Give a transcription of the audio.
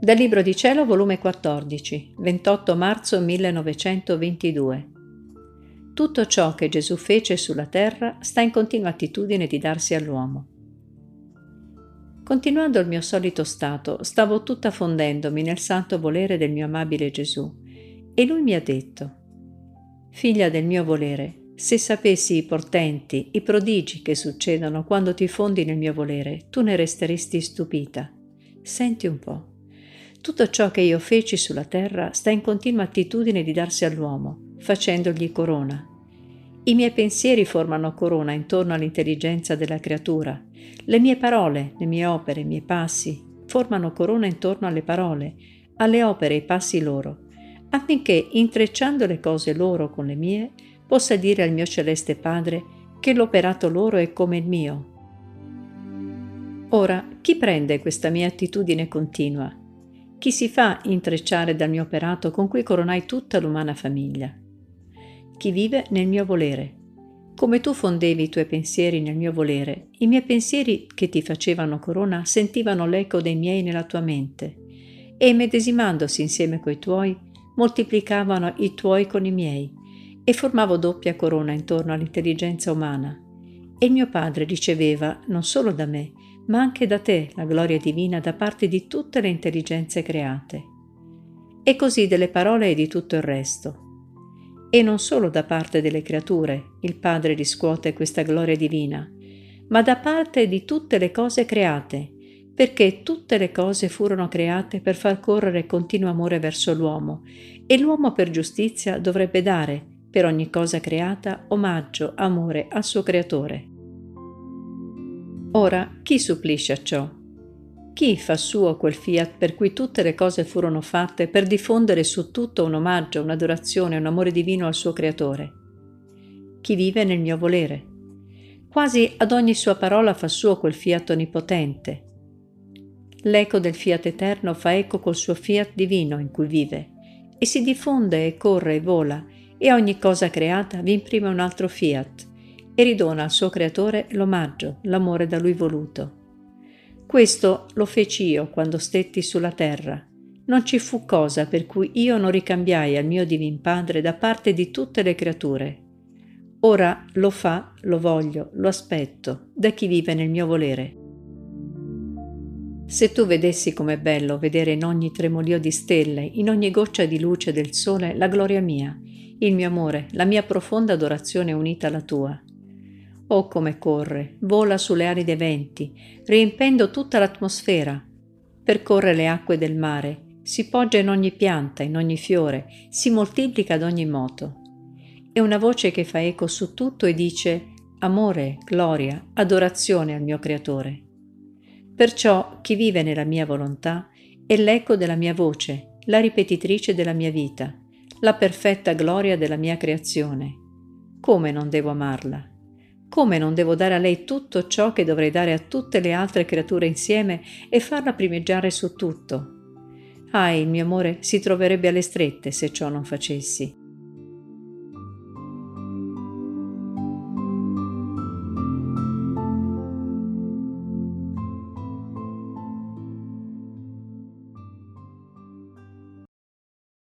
Dal Libro di Cielo, volume 14, 28 marzo 1922. Tutto ciò che Gesù fece sulla terra sta in continua attitudine di darsi all'uomo. Continuando il mio solito stato, stavo tutta fondendomi nel santo volere del mio amabile Gesù, e lui mi ha detto, Figlia del mio volere, se sapessi i portenti, i prodigi che succedono quando ti fondi nel mio volere, tu ne resteresti stupita. Senti un po'. Tutto ciò che io feci sulla terra sta in continua attitudine di darsi all'uomo, facendogli corona. I miei pensieri formano corona intorno all'intelligenza della creatura. Le mie parole, le mie opere, i miei passi formano corona intorno alle parole, alle opere e ai passi loro, affinché, intrecciando le cose loro con le mie, possa dire al mio celeste Padre che l'operato loro è come il mio. Ora, chi prende questa mia attitudine continua? Chi si fa intrecciare dal mio operato con cui coronai tutta l'umana famiglia? Chi vive nel mio volere. Come tu fondevi i tuoi pensieri nel mio volere, i miei pensieri che ti facevano corona sentivano l'eco dei miei nella tua mente e, medesimandosi insieme coi tuoi, moltiplicavano i tuoi con i miei e formavo doppia corona intorno all'intelligenza umana. E mio Padre riceveva, non solo da me, ma anche da te la gloria divina da parte di tutte le intelligenze create. E così delle parole e di tutto il resto. E non solo da parte delle creature il Padre riscuote questa gloria divina, ma da parte di tutte le cose create, perché tutte le cose furono create per far correre continuo amore verso l'uomo, e l'uomo per giustizia dovrebbe dare, per ogni cosa creata, omaggio, amore al suo creatore. Ora, chi supplisce a ciò? Chi fa suo quel fiat per cui tutte le cose furono fatte per diffondere su tutto un omaggio, un'adorazione, un amore divino al suo creatore? Chi vive nel mio volere? Quasi ad ogni sua parola fa suo quel fiat onnipotente. L'eco del fiat eterno fa eco col suo fiat divino in cui vive e si diffonde e corre e vola e ogni cosa creata vi imprime un altro fiat e ridona al suo creatore l'omaggio, l'amore da lui voluto. Questo lo feci io quando stetti sulla terra. Non ci fu cosa per cui io non ricambiai al mio Divin Padre da parte di tutte le creature. Ora lo fa, lo voglio, lo aspetto, da chi vive nel mio volere. Se tu vedessi com'è bello vedere in ogni tremolio di stelle, in ogni goccia di luce del sole, la gloria mia, il mio amore, la mia profonda adorazione unita alla tua. Oh come corre, vola sulle ali dei venti, riempendo tutta l'atmosfera. Percorre le acque del mare, si poggia in ogni pianta, in ogni fiore, si moltiplica ad ogni moto. È una voce che fa eco su tutto e dice amore, gloria, adorazione al mio Creatore. Perciò chi vive nella mia volontà è l'eco della mia voce, la ripetitrice della mia vita, la perfetta gloria della mia creazione. Come non devo amarla? Come non devo dare a lei tutto ciò che dovrei dare a tutte le altre creature insieme e farla primeggiare su tutto? Ah, il mio amore si troverebbe alle strette se ciò non facessi.